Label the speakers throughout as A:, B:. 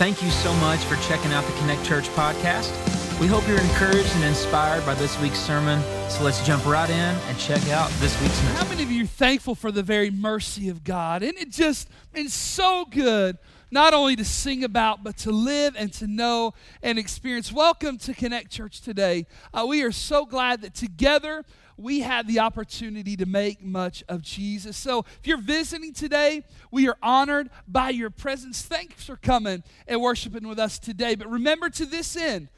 A: Thank you so much for checking out the Connect Church podcast. We hope you're encouraged and inspired by this week's sermon. So let's jump right in and check out this week's message.
B: How many of you are thankful for the very mercy of God? And it just it's so good not only to sing about, but to live and to know and experience. Welcome to Connect Church today. Uh, we are so glad that together we have the opportunity to make much of Jesus. So if you're visiting today, we are honored by your presence. Thanks for coming and worshiping with us today. But remember to this end,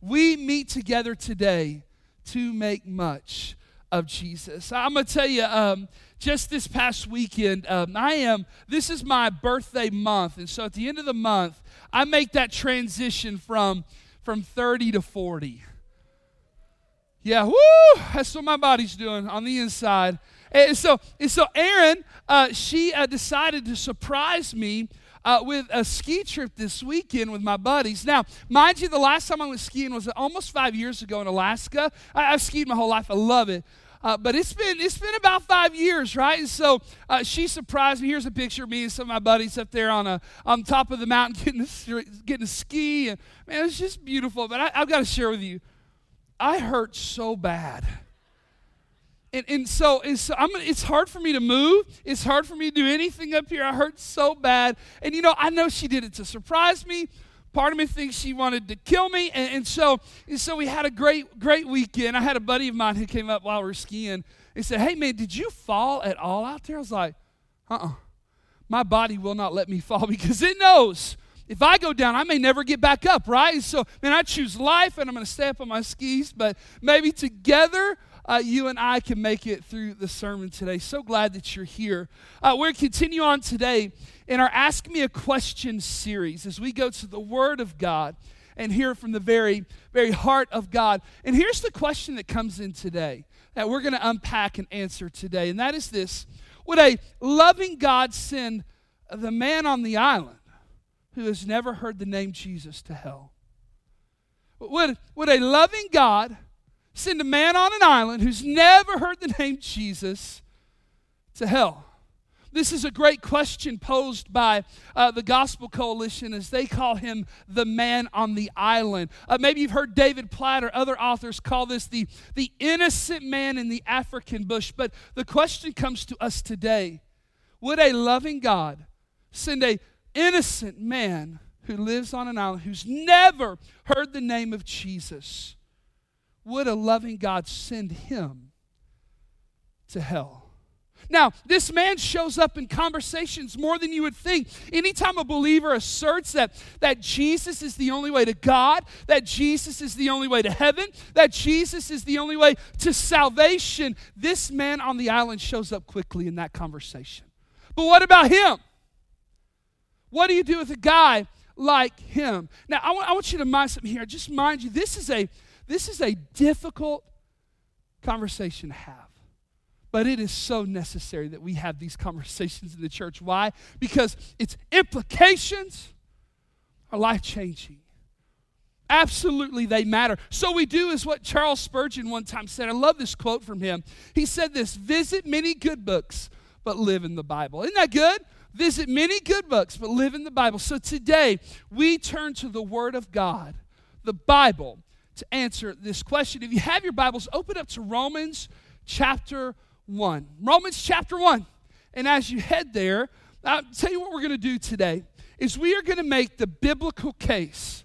B: we meet together today to make much of Jesus. I'm going to tell you, um, just this past weekend, um, I am, this is my birthday month. And so at the end of the month, I make that transition from, from 30 to 40. Yeah, woo! That's what my body's doing on the inside. And so, and so Erin, uh, she uh, decided to surprise me uh, with a ski trip this weekend with my buddies. Now, mind you, the last time I went skiing was almost five years ago in Alaska. I, have skied my whole life. I love it. Uh, but it's been it's been about five years, right? And so uh, she surprised me. Here's a picture of me and some of my buddies up there on a on top of the mountain getting a, getting a ski, and man, it's just beautiful. But I, I've got to share with you, I hurt so bad. And, and so, and so it's hard for me to move. It's hard for me to do anything up here. I hurt so bad. And you know, I know she did it to surprise me. Part of me thinks she wanted to kill me. And, and so, and so we had a great, great weekend. I had a buddy of mine who came up while we were skiing. He said, Hey, man, did you fall at all out there? I was like, Uh uh-uh. uh My body will not let me fall because it knows if I go down, I may never get back up, right? So, man, I choose life and I'm going to stay up on my skis, but maybe together uh, you and I can make it through the sermon today. So glad that you're here. Uh, we're going to continue on today in our Ask Me a Question series as we go to the Word of God and hear from the very, very heart of God. And here's the question that comes in today that we're going to unpack and answer today, and that is this Would a loving God send the man on the island? Who has never heard the name Jesus to hell? Would, would a loving God send a man on an island who's never heard the name Jesus to hell? This is a great question posed by uh, the Gospel Coalition as they call him the man on the island. Uh, maybe you've heard David Platt or other authors call this the, the innocent man in the African bush. But the question comes to us today Would a loving God send a innocent man who lives on an island who's never heard the name of Jesus, would a loving God send him to hell? Now, this man shows up in conversations more than you would think. Anytime a believer asserts that, that Jesus is the only way to God, that Jesus is the only way to heaven, that Jesus is the only way to salvation, this man on the island shows up quickly in that conversation. But what about him? What do you do with a guy like him? Now, I want, want you to mind something here. Just mind you, this is a this is a difficult conversation to have. But it is so necessary that we have these conversations in the church. Why? Because its implications are life changing. Absolutely, they matter. So we do is what Charles Spurgeon one time said. I love this quote from him. He said this Visit many good books, but live in the Bible. Isn't that good? Visit many good books, but live in the Bible. So today, we turn to the Word of God, the Bible, to answer this question. If you have your Bibles, open up to Romans chapter 1. Romans chapter 1. And as you head there, I'll tell you what we're going to do today is we are going to make the biblical case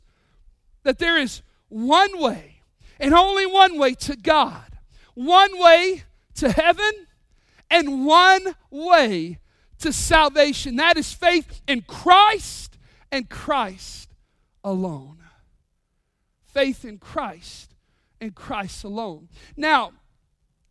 B: that there is one way and only one way to God, one way to heaven, and one way to salvation. That is faith in Christ and Christ alone. Faith in Christ and Christ alone. Now,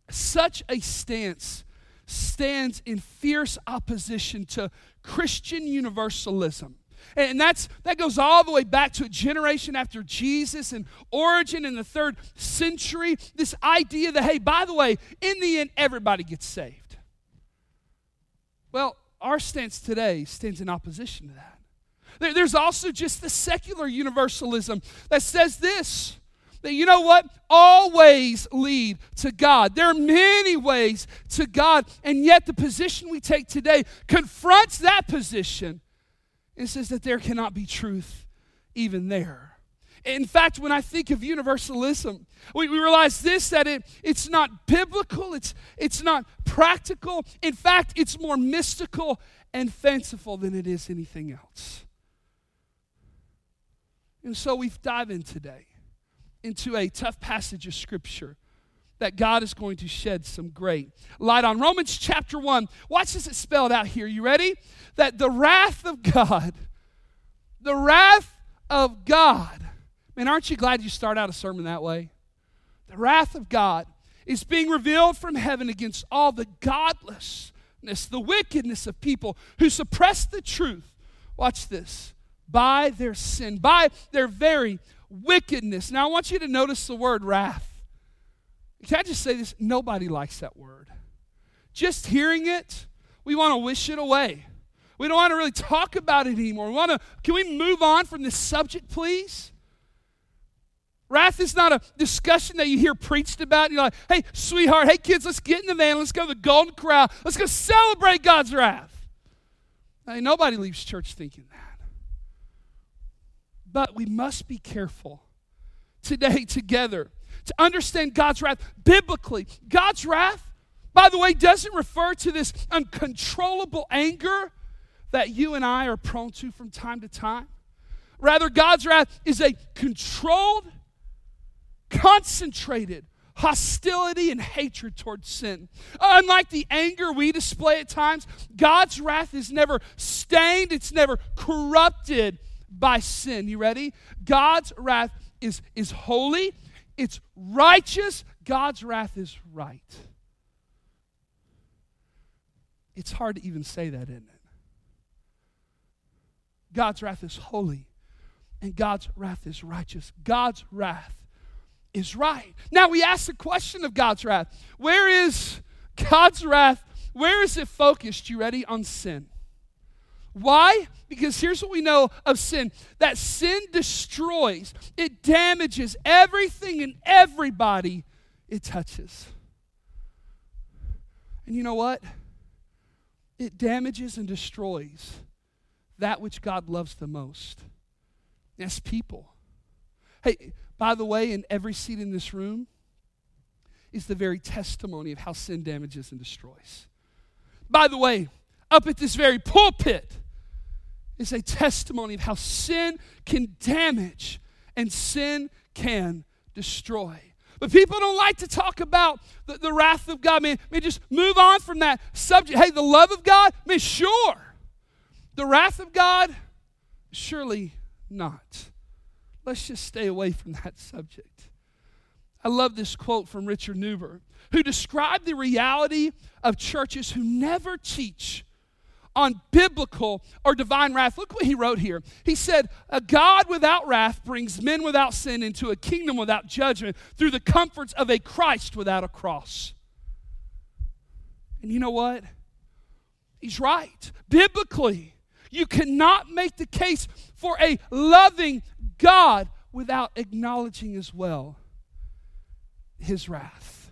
B: such a stance stands in fierce opposition to Christian universalism. And that's that goes all the way back to a generation after Jesus and Origen in the third century. This idea that, hey, by the way, in the end, everybody gets saved. Well, our stance today stands in opposition to that. There's also just the secular universalism that says this that you know what? All ways lead to God. There are many ways to God, and yet the position we take today confronts that position and says that there cannot be truth even there. In fact, when I think of universalism, we, we realize this that it, it's not biblical, it's, it's not practical. In fact, it's more mystical and fanciful than it is anything else. And so we dive in today into a tough passage of Scripture that God is going to shed some great light on. Romans chapter 1. Watch this, it's spelled out here. You ready? That the wrath of God, the wrath of God Man, aren't you glad you start out a sermon that way? The wrath of God is being revealed from heaven against all the godlessness, the wickedness of people who suppress the truth. Watch this by their sin, by their very wickedness. Now, I want you to notice the word wrath. Can I just say this? Nobody likes that word. Just hearing it, we want to wish it away. We don't want to really talk about it anymore. We want to, can we move on from this subject, please? Wrath is not a discussion that you hear preached about. You're like, hey, sweetheart, hey, kids, let's get in the van. Let's go to the Golden Corral. Let's go celebrate God's wrath. Hey, nobody leaves church thinking that. But we must be careful today together to understand God's wrath biblically. God's wrath, by the way, doesn't refer to this uncontrollable anger that you and I are prone to from time to time. Rather, God's wrath is a controlled concentrated hostility and hatred towards sin. Unlike the anger we display at times, God's wrath is never stained, it's never corrupted by sin. You ready? God's wrath is, is holy, it's righteous, God's wrath is right. It's hard to even say that, isn't it? God's wrath is holy, and God's wrath is righteous. God's wrath is right. Now we ask the question of God's wrath. Where is God's wrath? Where is it focused? You ready? On sin. Why? Because here's what we know of sin that sin destroys, it damages everything and everybody it touches. And you know what? It damages and destroys that which God loves the most. That's people. Hey, by the way, in every seat in this room is the very testimony of how sin damages and destroys. By the way, up at this very pulpit is a testimony of how sin can damage and sin can destroy. But people don't like to talk about the, the wrath of God. Man, man, just move on from that subject. Hey, the love of God, man, sure. The wrath of God, surely not. Let's just stay away from that subject. I love this quote from Richard Niebuhr, who described the reality of churches who never teach on biblical or divine wrath. Look what he wrote here. He said, A God without wrath brings men without sin into a kingdom without judgment through the comforts of a Christ without a cross. And you know what? He's right. Biblically, you cannot make the case for a loving God without acknowledging as well his wrath.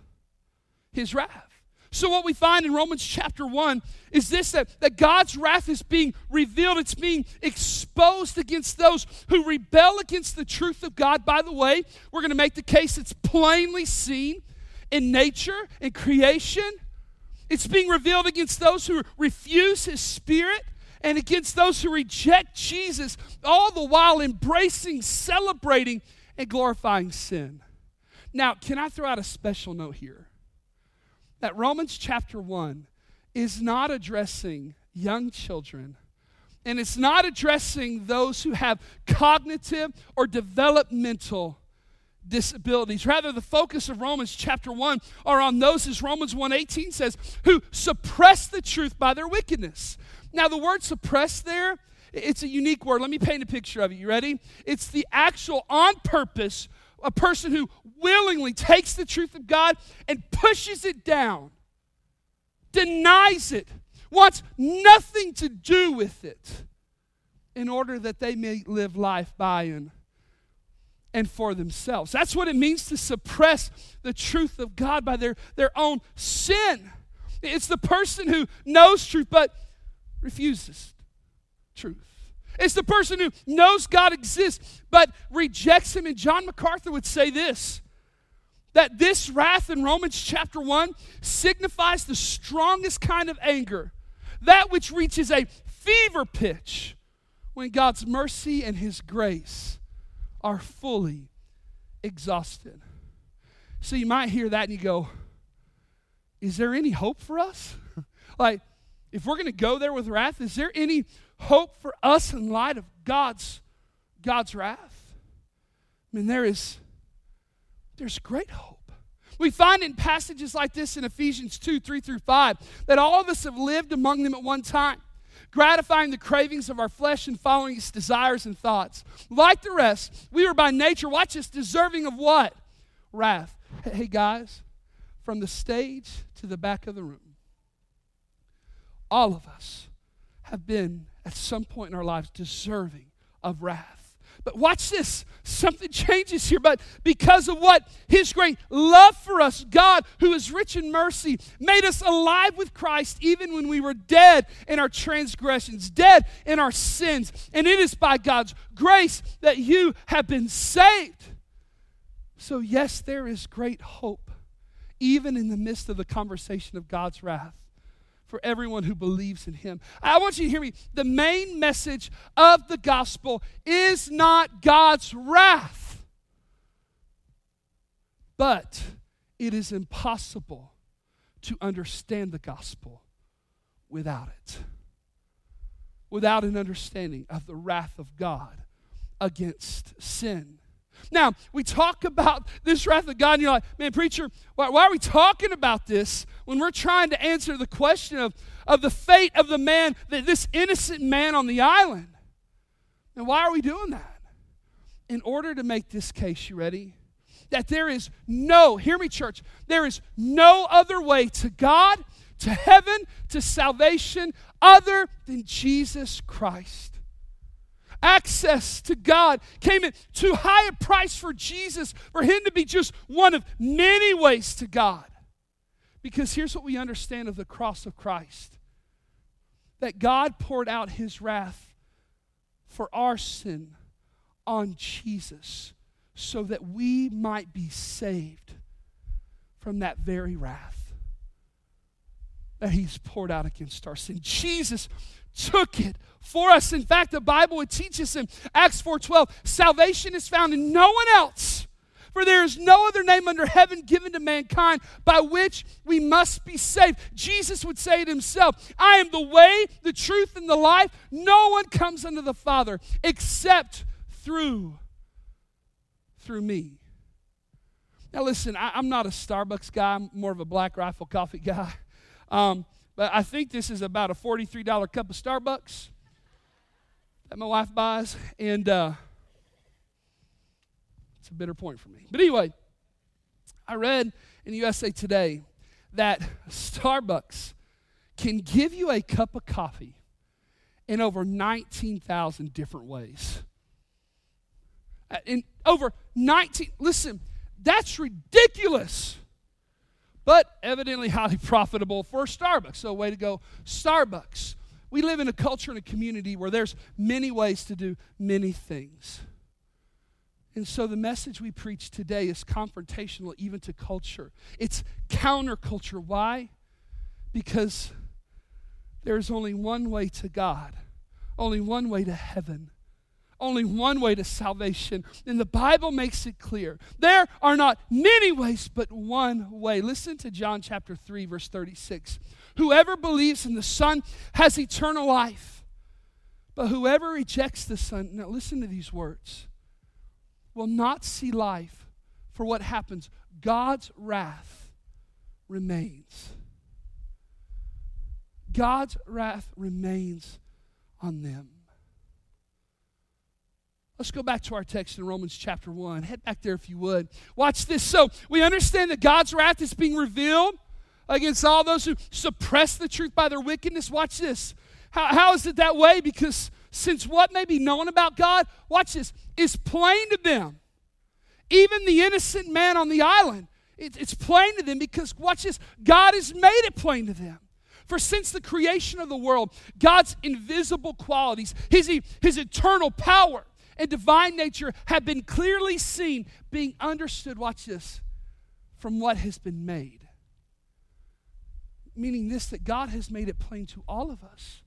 B: His wrath. So, what we find in Romans chapter 1 is this that, that God's wrath is being revealed. It's being exposed against those who rebel against the truth of God. By the way, we're going to make the case it's plainly seen in nature and creation. It's being revealed against those who refuse His Spirit and against those who reject Jesus, all the while embracing, celebrating, and glorifying sin. Now, can I throw out a special note here? That Romans chapter 1 is not addressing young children, and it's not addressing those who have cognitive or developmental disabilities. Rather, the focus of Romans chapter 1 are on those, as Romans 1.18 says, who suppress the truth by their wickedness. Now, the word suppress there, it's a unique word. Let me paint a picture of it. You ready? It's the actual on purpose, a person who willingly takes the truth of God and pushes it down, denies it, wants nothing to do with it in order that they may live life by and and for themselves. That's what it means to suppress the truth of God by their, their own sin. It's the person who knows truth but refuses truth. It's the person who knows God exists but rejects him. And John MacArthur would say this that this wrath in Romans chapter 1 signifies the strongest kind of anger, that which reaches a fever pitch when God's mercy and his grace are fully exhausted. So you might hear that and you go, Is there any hope for us? like, if we're going to go there with wrath, is there any hope for us in light of God's, God's wrath? I mean, there is there's great hope. We find in passages like this in Ephesians 2 3 through 5 that all of us have lived among them at one time, gratifying the cravings of our flesh and following its desires and thoughts. Like the rest, we were by nature, watch this, deserving of what? Wrath. Hey, guys, from the stage to the back of the room, all of us have been at some point in our lives deserving of wrath. But watch this. Something changes here. But because of what? His great love for us, God, who is rich in mercy, made us alive with Christ even when we were dead in our transgressions, dead in our sins. And it is by God's grace that you have been saved. So, yes, there is great hope, even in the midst of the conversation of God's wrath for everyone who believes in him. I want you to hear me. The main message of the gospel is not God's wrath, but it is impossible to understand the gospel without it. Without an understanding of the wrath of God against sin. Now, we talk about this wrath of God, and you're like, man, preacher, why, why, are we talking about this when we're trying to answer the question of, of the fate of the man, this innocent man on the island? And why are we doing that? In order to make this case, you ready? That there is no, hear me, church, there is no other way to God, to heaven, to salvation other than Jesus Christ access to God came at too high a price for Jesus, for him to be just one of many ways to God. Because here's what we understand of the cross of Christ that God poured out his wrath for our sin on Jesus so that we might be saved from that very wrath that he's poured out against our sin. Jesus took it for us. In fact, the Bible would teach us in Acts 4:12, salvation is found in no one else. For there is no other name under heaven given to mankind by which we must be saved. Jesus would say it himself I am the way, the truth, and the life. No one comes unto the Father except through, through me. Now, listen, I, am not a Starbucks guy, I'm more of a black rifle coffee guy. Um, but I think this is about a $43 cup of Starbucks that my wife buys. And uh, it's a bitter point for me. But anyway, I read in USA Today that Starbucks can give you a cup of coffee in over 19,000 different ways. Uh, in over 19, listen, that's ridiculous but evidently highly profitable for Starbucks. So, way to go, Starbucks. We live in a culture and a community where there's many ways to do many things. And so the message we preach today is confrontational even to culture. It's counterculture. Why? Because there's only one way to God, only one way to heaven only one way to salvation. And the Bible makes it clear. There are not many ways, but one way. Listen to John chapter 3, verse 36. Whoever believes in the Son has eternal life. But whoever rejects the Son, now listen to these words, will not see life. For what happens? God's wrath remains. God's wrath remains on them. Let's go back to our text in Romans chapter 1. Head back there if you would. Watch this. So, we understand that God's wrath is being revealed against all those who suppress the truth by their wickedness. Watch this. How, how is it that way? Because since what may be known about God, watch this, is plain to them, even the innocent man on the island, it, it's plain to them because, watch this, God has made it plain to them. For since the creation of the world, God's invisible qualities, his, his eternal power, and divine nature have been clearly seen, being understood, watch this, from what has been made. Meaning this, that God has made it plain to all of us.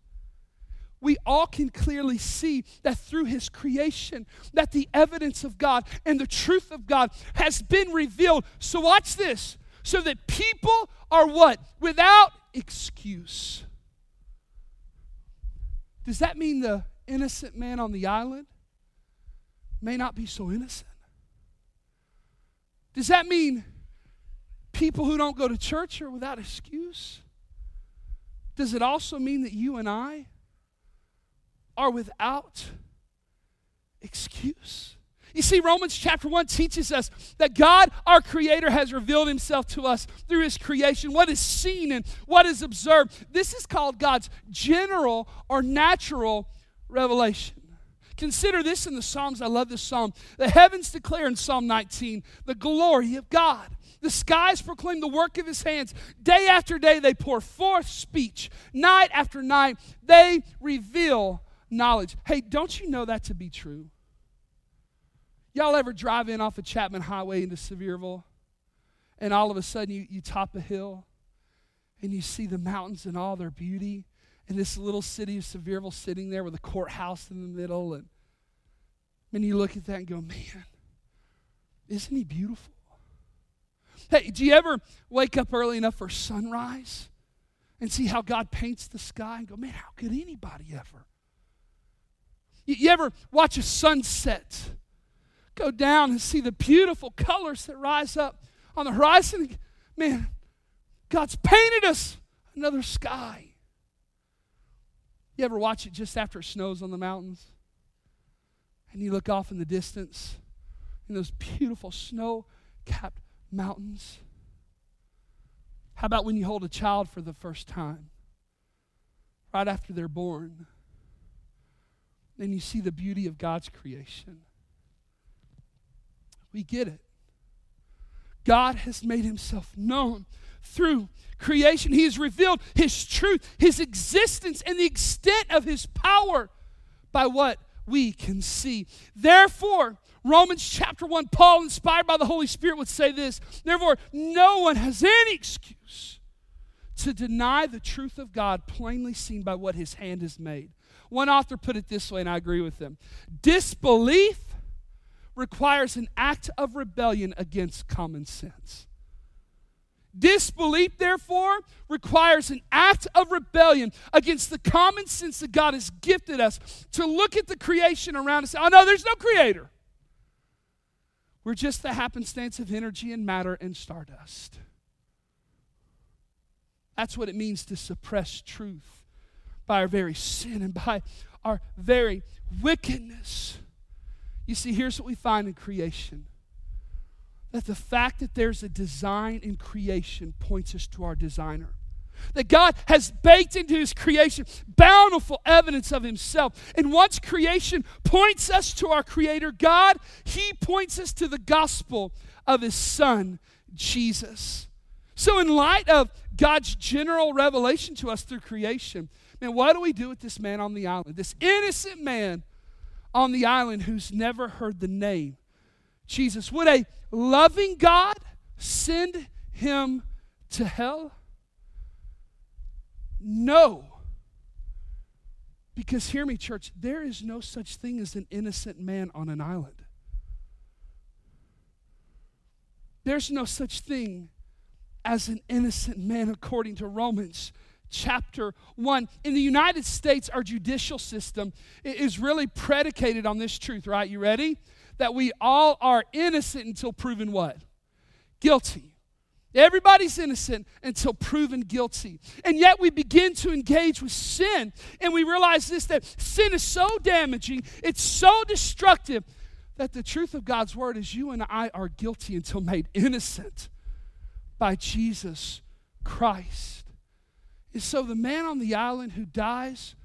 B: We all can clearly see that through his creation, that the evidence of God and the truth of God has been revealed. So watch this. So that people are what? Without excuse. Does that mean the innocent man on the island may not be so innocent? Does that mean people who don't go to church are without excuse? Does it also mean that you and I are without excuse? You see, Romans chapter 1 teaches us that God, our Creator, has revealed Himself to us through His creation, what is seen and what is observed. This is called God's general or natural revelation. Consider this in the Psalms. I love this psalm. The heavens declare in Psalm 19 the glory of God. The skies proclaim the work of his hands. Day after day, they pour forth speech. Night after night, they reveal knowledge. Hey, don't you know that to be true? Y'all ever drive in off of Chapman Highway into Sevierville, and all of a sudden you, you top a hill and you see the mountains and all their beauty, in this little city of Sevierville sitting there with a courthouse in the middle. And, and you look at that and go, man, isn't he beautiful? Hey, do you ever wake up early enough for sunrise and see how God paints the sky and go, man, how could anybody ever? You, you ever watch a sunset, go down and see the beautiful colors that rise up on the horizon? Man, God's painted us another sky. You ever watch it just after it snows on the mountains? And you look off in the distance in those beautiful snow capped mountains. How about when you hold a child for the first time? Right after they're born. And you see the beauty of God's creation. We get it. God has made himself known through creation. He has revealed His truth, His existence, and the extent of His power by what we can see. Therefore, Romans chapter 1, Paul, inspired by the Holy Spirit, would say this Therefore, no one has any excuse to deny the truth of God plainly seen by what his hand has made. One author put it this way, and I agree with them disbelief requires an act of rebellion against common sense. Disbelief, therefore, requires an act of rebellion against the common sense that God has gifted us to look at the creation around us. Oh, no, there's no creator. We're just the happenstance of energy and matter and stardust. That's what it means to suppress truth by our very sin and by our very wickedness. You see, here's what we find in creation that the fact that there's a design in creation points us to our designer. That God has baked into his creation bountiful evidence of himself. And once creation points us to our creator God, he points us to the gospel of his son, Jesus. So, in light of God's general revelation to us through creation, man, what do we do with this man on the island? This innocent man on the island who's never heard the name Jesus. Would a loving God send him to hell? No. Because hear me, church, there is no such thing as an innocent man on an island. There's no such thing as an innocent man according to Romans chapter 1. In the United States, our judicial system is really predicated on this truth, right? You ready? That we all are innocent until proven what? Guilty. Everybody's innocent until proven guilty. And yet we begin to engage with sin and we realize this that sin is so damaging, it's so destructive that the truth of God's word is you and I are guilty until made innocent by Jesus Christ. And so the man on the island who dies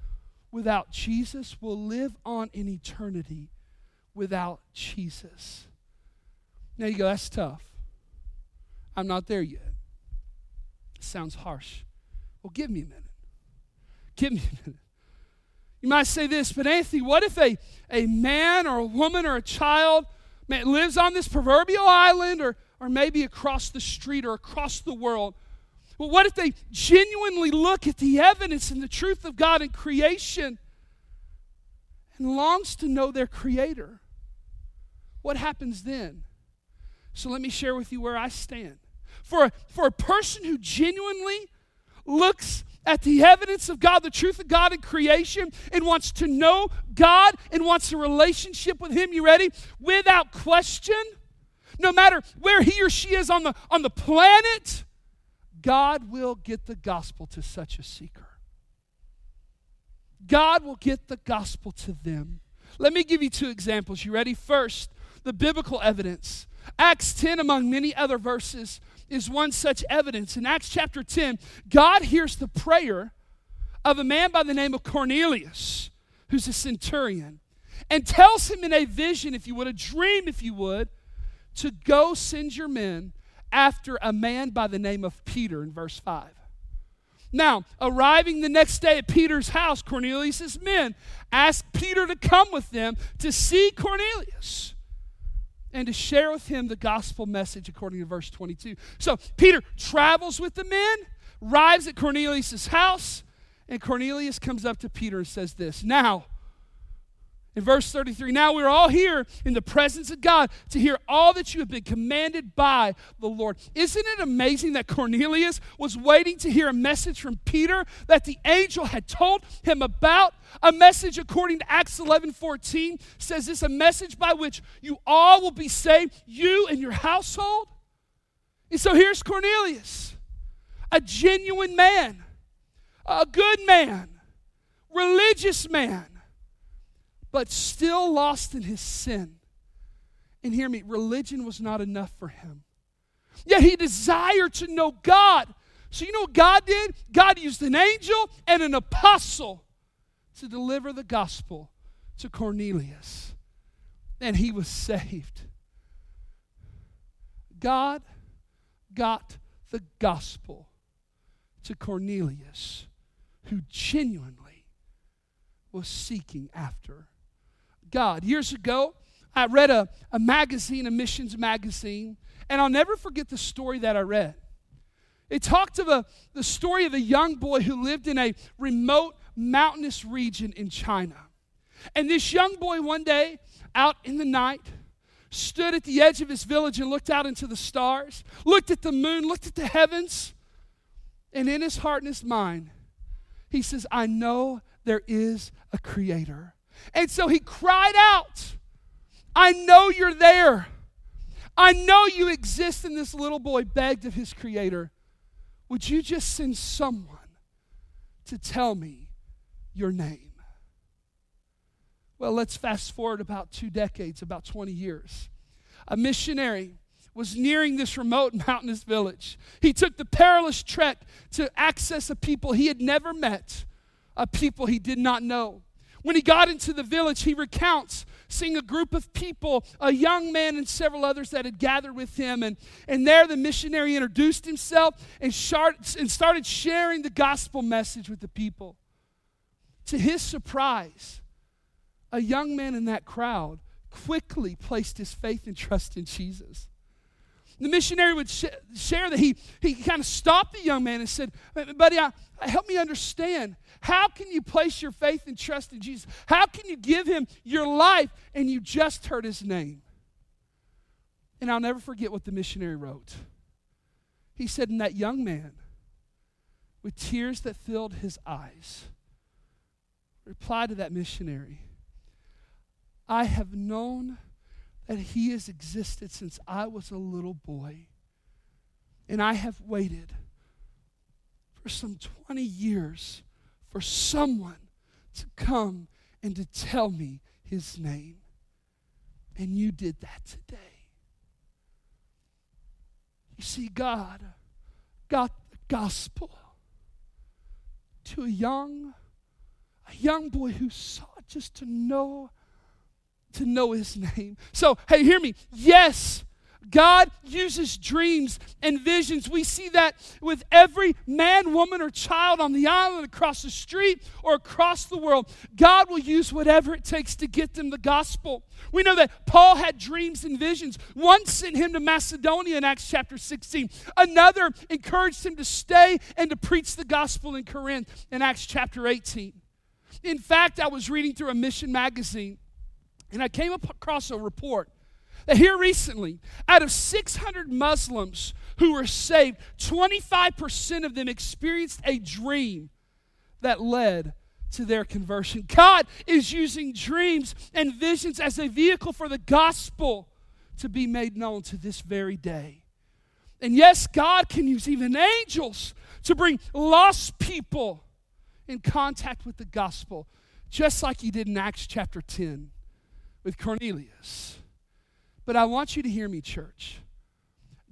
B: without Jesus will live on in eternity without Jesus. Now you go, that's tough. I'm not there yet. Sounds harsh. Well, give me a minute. Give me a minute. You might say this, but Anthony, what if a, a man or a woman or a child man, lives on this proverbial island or, or maybe across the street or across the world? Well, what if they genuinely look at the evidence and the truth of God in creation and longs to know their Creator? What happens then? So let me share with you where I stand. For, for a person who genuinely looks at the evidence of God, the truth of God in creation, and wants to know God and wants a relationship with Him, you ready? Without question, no matter where he or she is on the, on the planet, God will get the gospel to such a seeker. God will get the gospel to them. Let me give you two examples. You ready? First, the biblical evidence. Acts 10, among many other verses, is one such evidence. In Acts chapter 10, God hears the prayer of a man by the name of Cornelius, who's a centurion, and tells him in a vision, if you would, a dream, if you would, to go send your men after a man by the name of Peter in verse 5. Now, arriving the next day at Peter's house, Cornelius' men asked Peter to come with them to see Cornelius and to share with him the gospel message according to verse 22. So Peter travels with the men, arrives at Cornelius' house, and Cornelius comes up to Peter and says this Now, in verse 33, now we're all here in the presence of God to hear all that you have been commanded by the Lord. Isn't it amazing that Cornelius was waiting to hear a message from Peter that the angel had told him about? A message according to Acts 11 14 says this a message by which you all will be saved, you and your household. And so here's Cornelius, a genuine man, a good man, religious man but still lost in his sin. And hear me, religion was not enough for him. Yet he desired to know God. So, you know what God did? God used an angel and an apostle to deliver the gospel to Cornelius. And he was saved. God got the gospel to Cornelius, who genuinely was seeking after God. Years ago, I read a, a magazine, a missions magazine, and I'll never forget the story that I read. It talked of a, the story of a young boy who lived in a remote mountainous region in China. And this young boy, one day, out in the night, stood at the edge of his village and looked out into the stars, looked at the moon, looked at the heavens, and in his heart and his mind, he says, I know there is a creator. And so he cried out, I know you're there. I know you exist. And this little boy begged of his creator, Would you just send someone to tell me your name? Well, let's fast forward about two decades, about 20 years. A missionary was nearing this remote mountainous village. He took the perilous trek to access a people he had never met, a people he did not know. When he got into the village, he recounts seeing a group of people, a young man and several others that had gathered with him. And, and there the missionary introduced himself and, and started sharing the gospel message with the people. To his surprise, a young man in that crowd quickly placed his faith and trust in Jesus. The missionary would sh- share that he, he kind of stopped the young man and said, uh, Buddy, I, help me understand. How can you place your faith and trust in Jesus? How can you give him your life and you just heard his name? And I'll never forget what the missionary wrote. He said, And that young man, with tears that filled his eyes, replied to that missionary, I have known that He has existed since I was a little boy. And I have waited for some 20 years for someone to come and to tell me His name. And you did that today. You see, God got the gospel to a young, a young boy who sought just to know to know his name. So, hey, hear me. Yes, God uses dreams and visions. We see that with every man, woman, or child on the island, across the street, or across the world. God will use whatever it takes to get them the gospel. We know that Paul had dreams and visions. One sent him to Macedonia in Acts chapter 16, another encouraged him to stay and to preach the gospel in Corinth in Acts chapter 18. In fact, I was reading through a mission magazine and I came across a report that here recently, out of 600 Muslims who were saved, 25% of them experienced a dream that led to their conversion. God is using dreams and visions as a vehicle for the gospel to be made known to this very day. And yes, God can use even angels to bring lost people in contact with the gospel, just like He did in Acts chapter 10 with Cornelius. But I want you to hear me, church.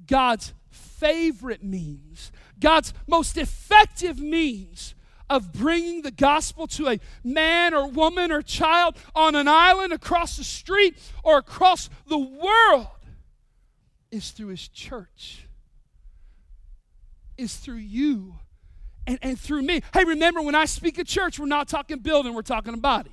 B: God's favorite means, God's most effective means of bringing the gospel to a man or woman or child on an island, across the street, or across the world is through his church, is through you and, and through me. Hey, remember when I speak of church, we're not talking building, we're talking a body.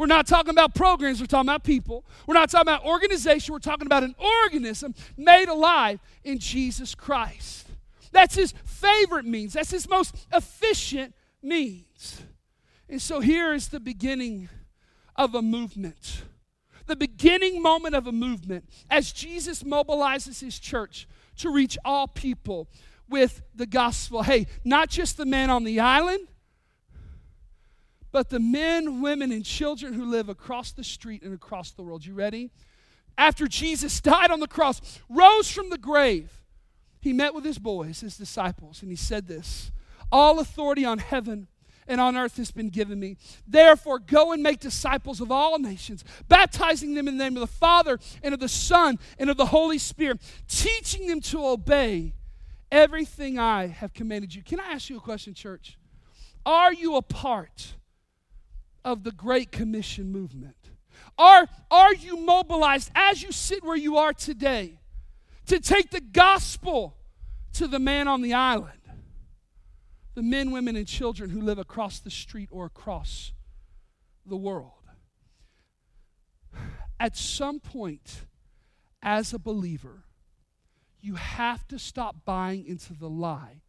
B: We're not talking about programs, we're talking about people. We're not talking about organization, we're talking about an organism made alive in Jesus Christ. That's his favorite means, that's his most efficient means. And so here is the beginning of a movement. The beginning moment of a movement as Jesus mobilizes his church to reach all people with the gospel. Hey, not just the man on the island, but the men, women, and children who live across the street and across the world. You ready? After Jesus died on the cross, rose from the grave, he met with his boys, his disciples, and he said this All authority on heaven and on earth has been given me. Therefore, go and make disciples of all nations, baptizing them in the name of the Father and of the Son and of the Holy Spirit, teaching them to obey everything I have commanded you. Can I ask you a question, church? Are you a part of the Great Commission movement? Are, are you mobilized as you sit where you are today to take the gospel to the man on the island, the men, women, and children who live across the street or across the world? At some point, as a believer, you have to stop buying into the lie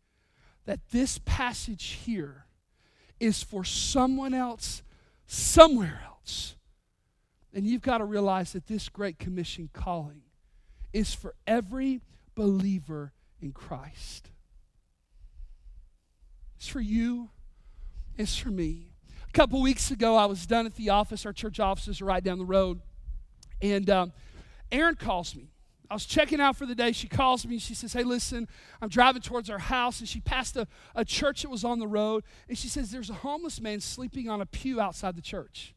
B: that this passage here is for someone else somewhere else. And you've got to realize that this Great Commission calling is for every believer in Christ. It's for you, it's for me. A couple weeks ago, I was done at the office. Our church offices are right down the road. And um, Erin calls me. I was checking out for the day. She calls me. She says, Hey, listen, I'm driving towards our house. And she passed a, a church that was on the road. And she says, There's a homeless man sleeping on a pew outside the church.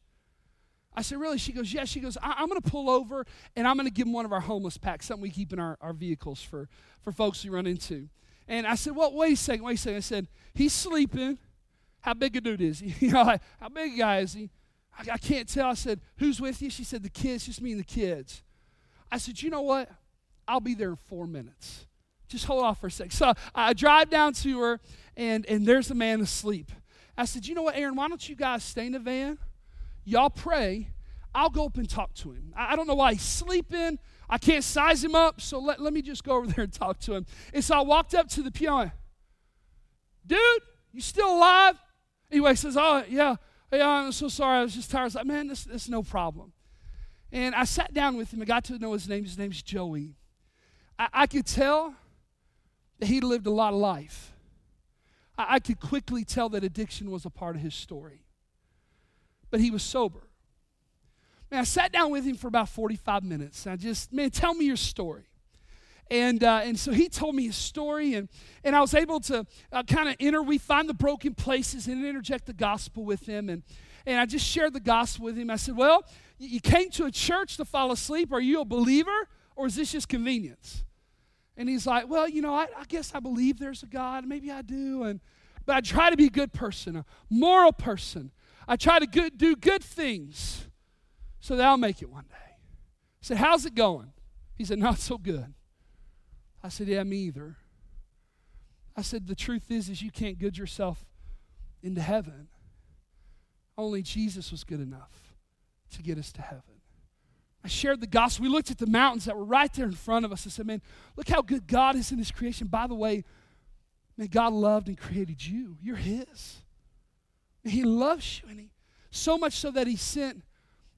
B: I said, Really? She goes, Yeah. She goes, I- am going to pull over and I'm going to give him one of our homeless packs, something we keep in our, our vehicles for, for folks we run into. And I said, Well, wait a second, wait a second. I said, He's sleeping. How big a dude is he? you know, like, how big a guy is he? I, I can't tell. I said, Who's with you? She said, The kids, just me and the kids. I said, You know what? I'll be there in four minutes. Just hold off for a sec. So I drive down to her, and, and there's a man asleep. I said, You know what, Erin, why don't you guys stay in the van? Y'all pray. I'll go up and talk to him. I, I don't know why he's sleeping. I can't size him up, so let, let me just go over there and talk to him. And so I walked up to the piano. Dude, you still alive? Anyway, he says, Oh, yeah, yeah, I'm so sorry. I was just tired. I was like, Man, this, this is no problem. And I sat down with him. I got to know his name. His name's Joey. I, I could tell that he lived a lot of life. I, I could quickly tell that addiction was a part of his story. But he was sober. Man, I sat down with him for about 45 minutes. I just, man, tell me your story. And, uh, and so he told me his story, and, and I was able to uh, kind of enter, we find the broken places and interject the gospel with him. And, and I just shared the gospel with him. I said, Well, you came to a church to fall asleep. Are you a believer, or is this just convenience? And he's like, Well, you know, I, I guess I believe there's a God. Maybe I do. And, but I try to be a good person, a moral person. I try to good, do good things so that I'll make it one day. I said, How's it going? He said, Not so good. I said, Yeah, me either. I said, The truth is, is you can't good yourself into heaven. Only Jesus was good enough to get us to heaven. I shared the gospel. We looked at the mountains that were right there in front of us. I said, Man, look how good God is in His creation. By the way, man, God loved and created you. You're His. And He loves you, and He so much so that He sent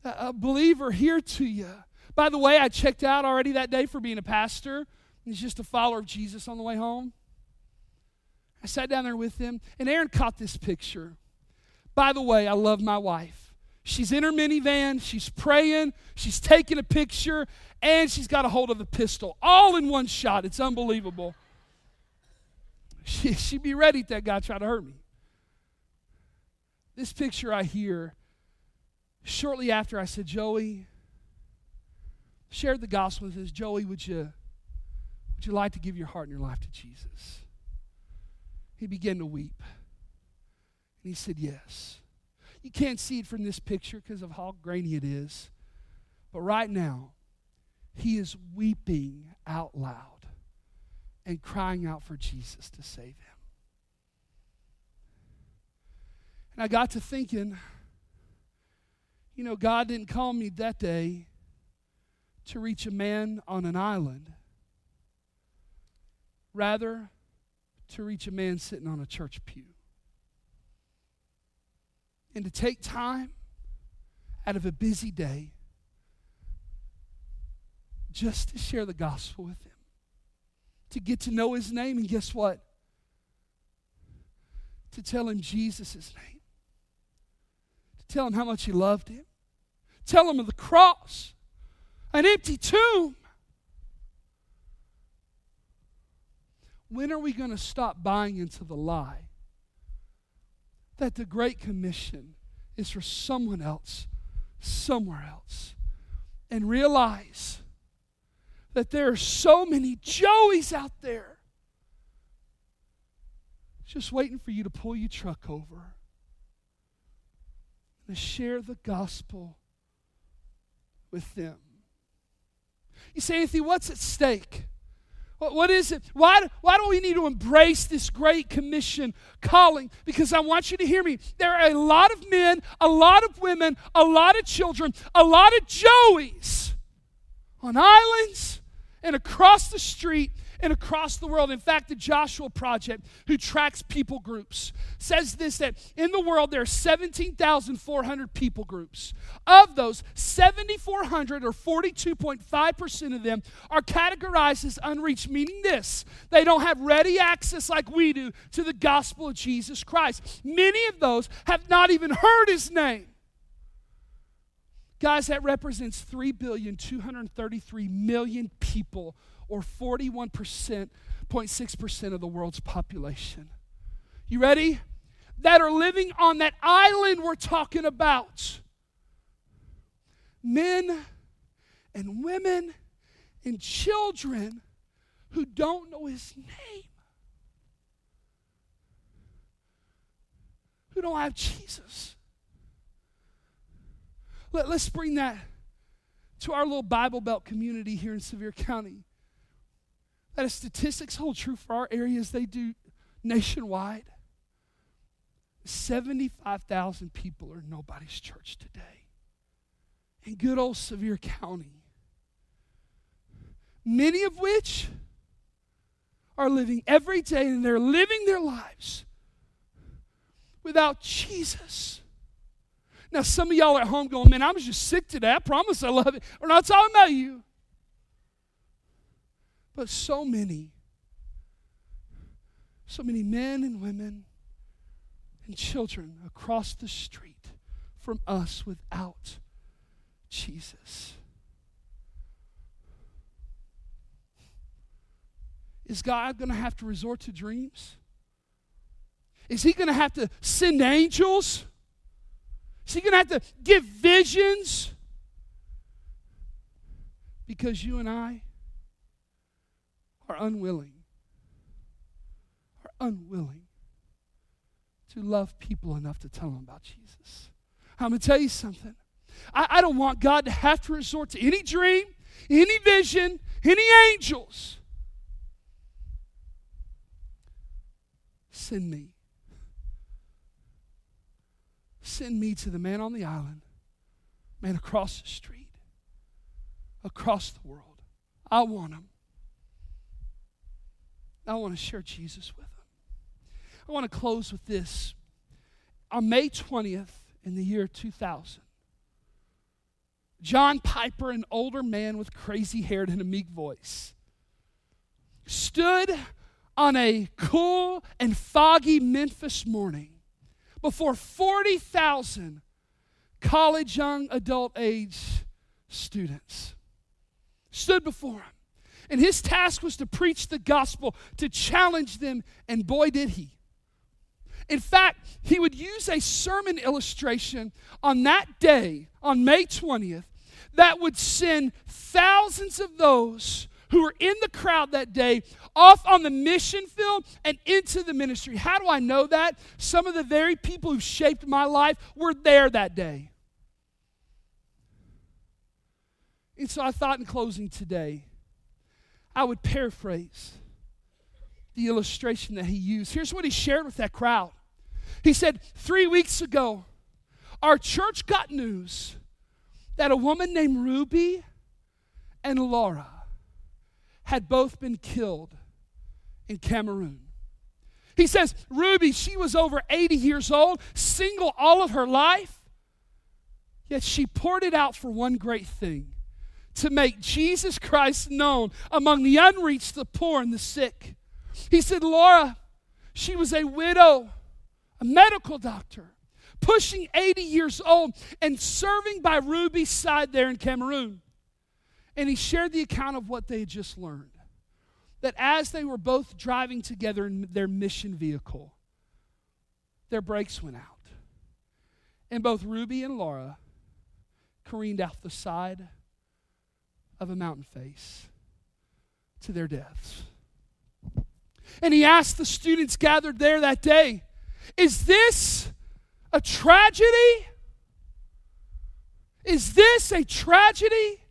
B: a, a believer here to you. By the way, I checked out already that day for being a pastor. He's just a follower of Jesus on the way home. I sat down there with him, and Erin caught this picture. By the way, I love my wife. She's in her minivan, she's praying, she's taking a picture, and she's got a hold of a pistol, all in one shot. It's unbelievable. She, she'd be ready if that guy tried to hurt me. This picture I here shortly after I said, Joey, shared the gospel with us. Joey, would you, would you like to give your heart and your life to Jesus? He began to weep. And he said, Yes. You can't see it from this picture because of how grainy it is. But right now, he is weeping out loud and crying out for Jesus to save him. And I got to thinking, you know, God didn't call me that day to reach a man on an island. Rather, to reach a man sitting on a church pew. And to take time out of a busy day just to share the gospel with him, to get to know his name, and guess what? To tell him Jesus' name, to tell him how much he loved him, tell him of the cross, an empty tomb. When are we going to stop buying into the lie that the Great Commission is for someone else, somewhere else, and realize that there are so many Joeys out there just waiting for you to pull your truck over and share the gospel with them? You say, Anthony, what's at stake? What, is it? Why, why do we need to embrace this great commission calling? Because I want you to hear me. There are a lot of men, a lot of women, a lot of children, a lot of Joeys on islands and across the street and across the world. In fact, the Joshua Project, who tracks people groups, says this that in the world there are 17,400 people groups. Of those, 7,400 or 42.5% of them are categorized as unreached, meaning this they don't have ready access like we do to the gospel of Jesus Christ. Many of those have not even heard his name. Guys, that represents 3,233 million people or 41.6% of the world's population. You ready? That are living on that island we're talking about. Men and women and children who don't know his name, who don't have Jesus. Let, us bring that to our little Bible Belt community here in Sevier County. That if statistics hold true for our areas, they do nationwide. 75,000 people are nobody's church today. In good old Sevier County. Many of which are living every day and they're living their lives without Jesus. Now, some of y'all at home going, Man, I was just sick today. I promise I love it. We're not talking about you. But so many, so many men and women and children across the street from us without Jesus. Is God going to have to resort to dreams? Is He going to have to send angels? Is He going to have to give visions? Because you and I are unwilling, are unwilling to love people enough to tell them about Jesus. I'm going to tell you something. I, I don't want God to have to resort to any dream, any vision, any angels, send me. Send me to the man on the island, man across the street, across the world. I want him. I want to share Jesus with them. I want to close with this. On May 20th in the year 2000, John Piper, an older man with crazy hair and a meek voice, stood on a cool and foggy Memphis morning before 40,000 college, young, adult age students. Stood before him. And his task was to preach the gospel, to challenge them, and boy, did he. In fact, he would use a sermon illustration on that day, on May 20th, that would send thousands of those who were in the crowd that day off on the mission field and into the ministry. How do I know that? Some of the very people who shaped my life were there that day. And so I thought in closing today, I would paraphrase the illustration that he used. Here's what he shared with that crowd. He said, Three weeks ago, our church got news that a woman named Ruby and Laura had both been killed in Cameroon. He says, Ruby, she was over 80 years old, single all of her life, yet she poured it out for one great thing to make Jesus Christ known among the unreached, the poor, and the sick. He said, Laura, she was a widow, a medical doctor, pushing 80 years old and serving by Ruby's side there in Cameroon. And he shared the account of what they had just learned. That as they were both driving together in their mission vehicle, their brakes went out. And both Ruby and Laura careened out the side of a mountain face to their deaths. And he asked the students gathered there that day, Is this a tragedy? Is this a tragedy?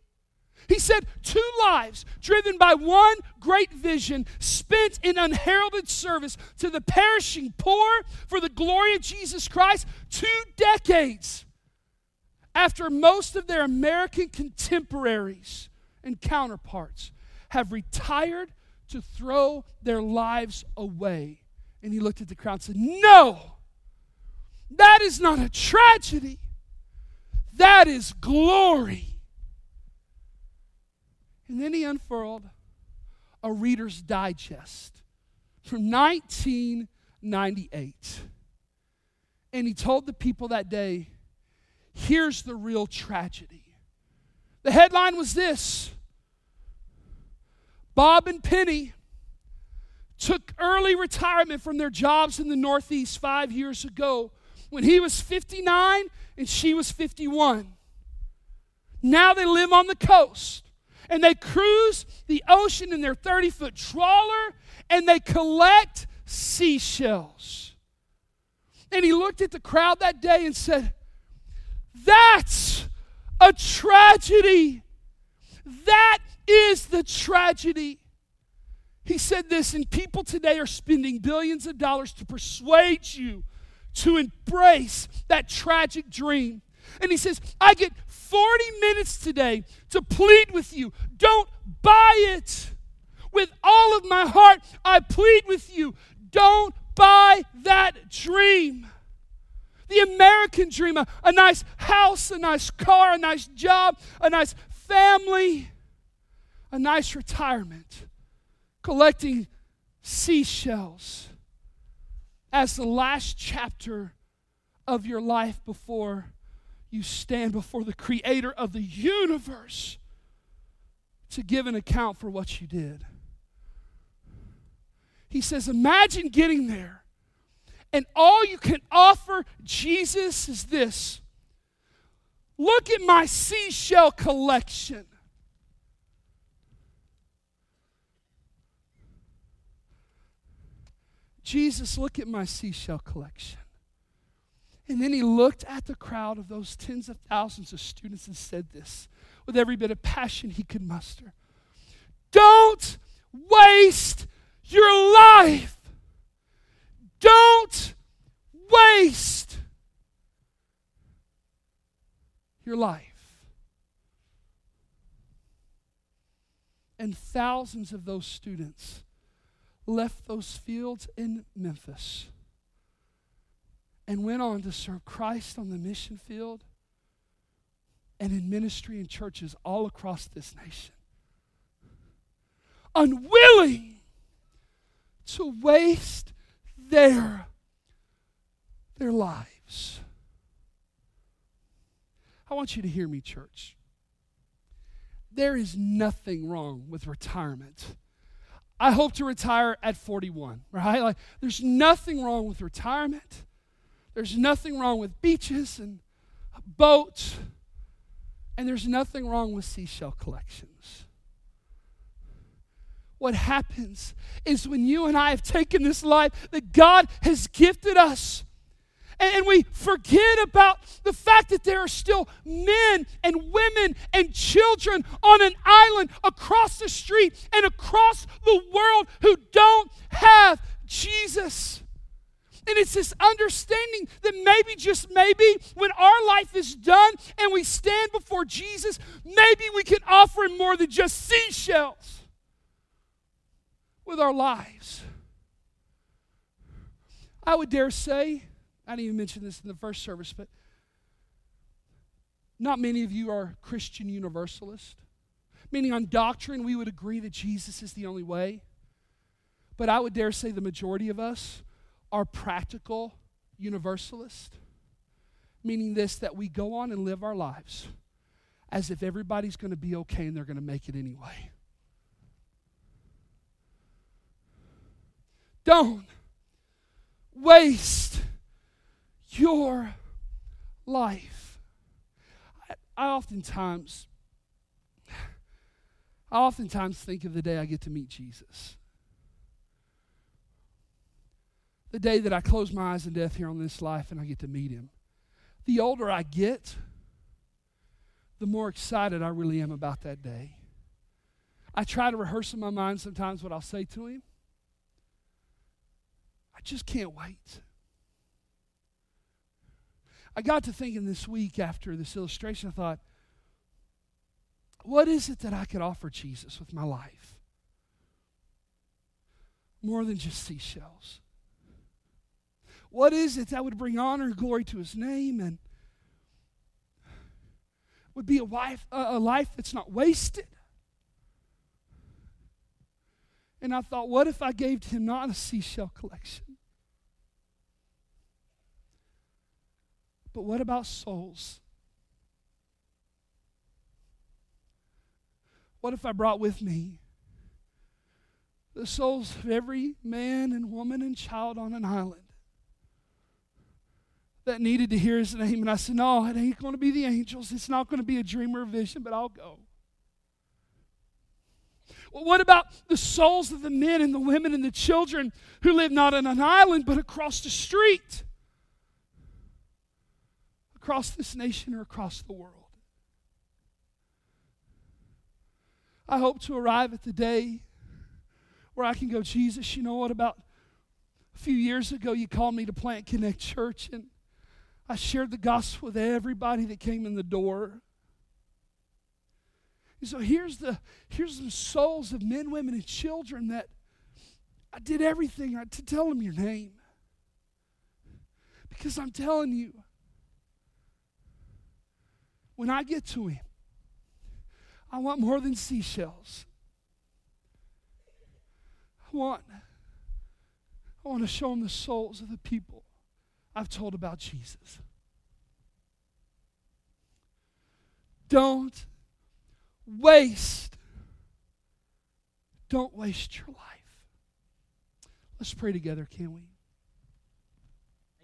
B: He said, Two lives driven by one great vision, spent in unheralded service to the perishing poor for the glory of Jesus Christ, two decades after most of their American contemporaries and counterparts have retired to throw their lives away. And he looked at the crowd and said, No, that is not a tragedy, that is glory. And then he unfurled a Reader's Digest from 1998. And he told the people that day, here's the real tragedy. The headline was this Bob and Penny took early retirement from their jobs in the Northeast five years ago when he was 59 and she was 51. Now they live on the coast and they cruise the ocean in their 30 foot trawler and they collect seashells. And he looked at the crowd that day and said, That's a tragedy. That is the tragedy. He said this, and people today are spending billions of dollars to persuade you to embrace that tragic dream. And he says, I get 40 minutes today to plead with you. Don't buy it. With all of my heart, I plead with you. Don't buy that dream. The American dream a, a nice house, a nice car, a nice job, a nice family a nice retirement, collecting seashells as the last chapter of your life before you stand before the creator of the universe to give an account for what you did. He says, Imagine getting there, and all you can offer Jesus is this look at my seashell collection. Jesus, look at my seashell collection. And then he looked at the crowd of those tens of thousands of students and said this with every bit of passion he could muster Don't waste your life. Don't waste your life. And thousands of those students left those fields in Memphis and went on to serve Christ on the mission field and in ministry in churches all across this nation. Unwilling to waste their, their lives. I want you to hear me, church. There is nothing wrong with retirement. I hope to retire at 41, right? Like, there's nothing wrong with retirement. There's nothing wrong with beaches and boats. And there's nothing wrong with seashell collections. What happens is when you and I have taken this life that God has gifted us and we forget about the fact that there are still men and women and children on an island across the street and across the world who don't have Jesus. And it's this understanding that maybe, just maybe, when our life is done and we stand before Jesus, maybe we can offer Him more than just seashells with our lives. I would dare say I didn't even mention this in the first service, but not many of you are Christian universalists. Meaning, on doctrine, we would agree that Jesus is the only way. But I would dare say the majority of us are practical universalists. Meaning, this that we go on and live our lives as if everybody's going to be okay and they're going to make it anyway. Don't waste your life. I, I oftentimes, I oftentimes think of the day I get to meet Jesus. The day that I close my eyes in death here on this life and I get to meet him. The older I get, the more excited I really am about that day. I try to rehearse in my mind sometimes what I'll say to him. I just can't wait. I got to thinking this week after this illustration, I thought, what is it that I could offer Jesus with my life? More than just seashells. What is it that would bring honor and glory to his name and would be a, wife, a life that's not wasted? And I thought, what if I gave him not a seashell collection? But what about souls? What if I brought with me the souls of every man and woman and child on an island that needed to hear his name? And I said, No, it ain't going to be the angels. It's not going to be a dream or a vision, but I'll go. Well, what about the souls of the men and the women and the children who live not on an island but across the street? Across this nation or across the world. I hope to arrive at the day where I can go, Jesus, you know what? About a few years ago, you called me to plant Connect Church, and I shared the gospel with everybody that came in the door. And so here's the here's the souls of men, women, and children that I did everything to tell them your name. Because I'm telling you, when I get to Him, I want more than seashells. I want, I want to show Him the souls of the people I've told about Jesus. Don't waste. Don't waste your life. Let's pray together, can we?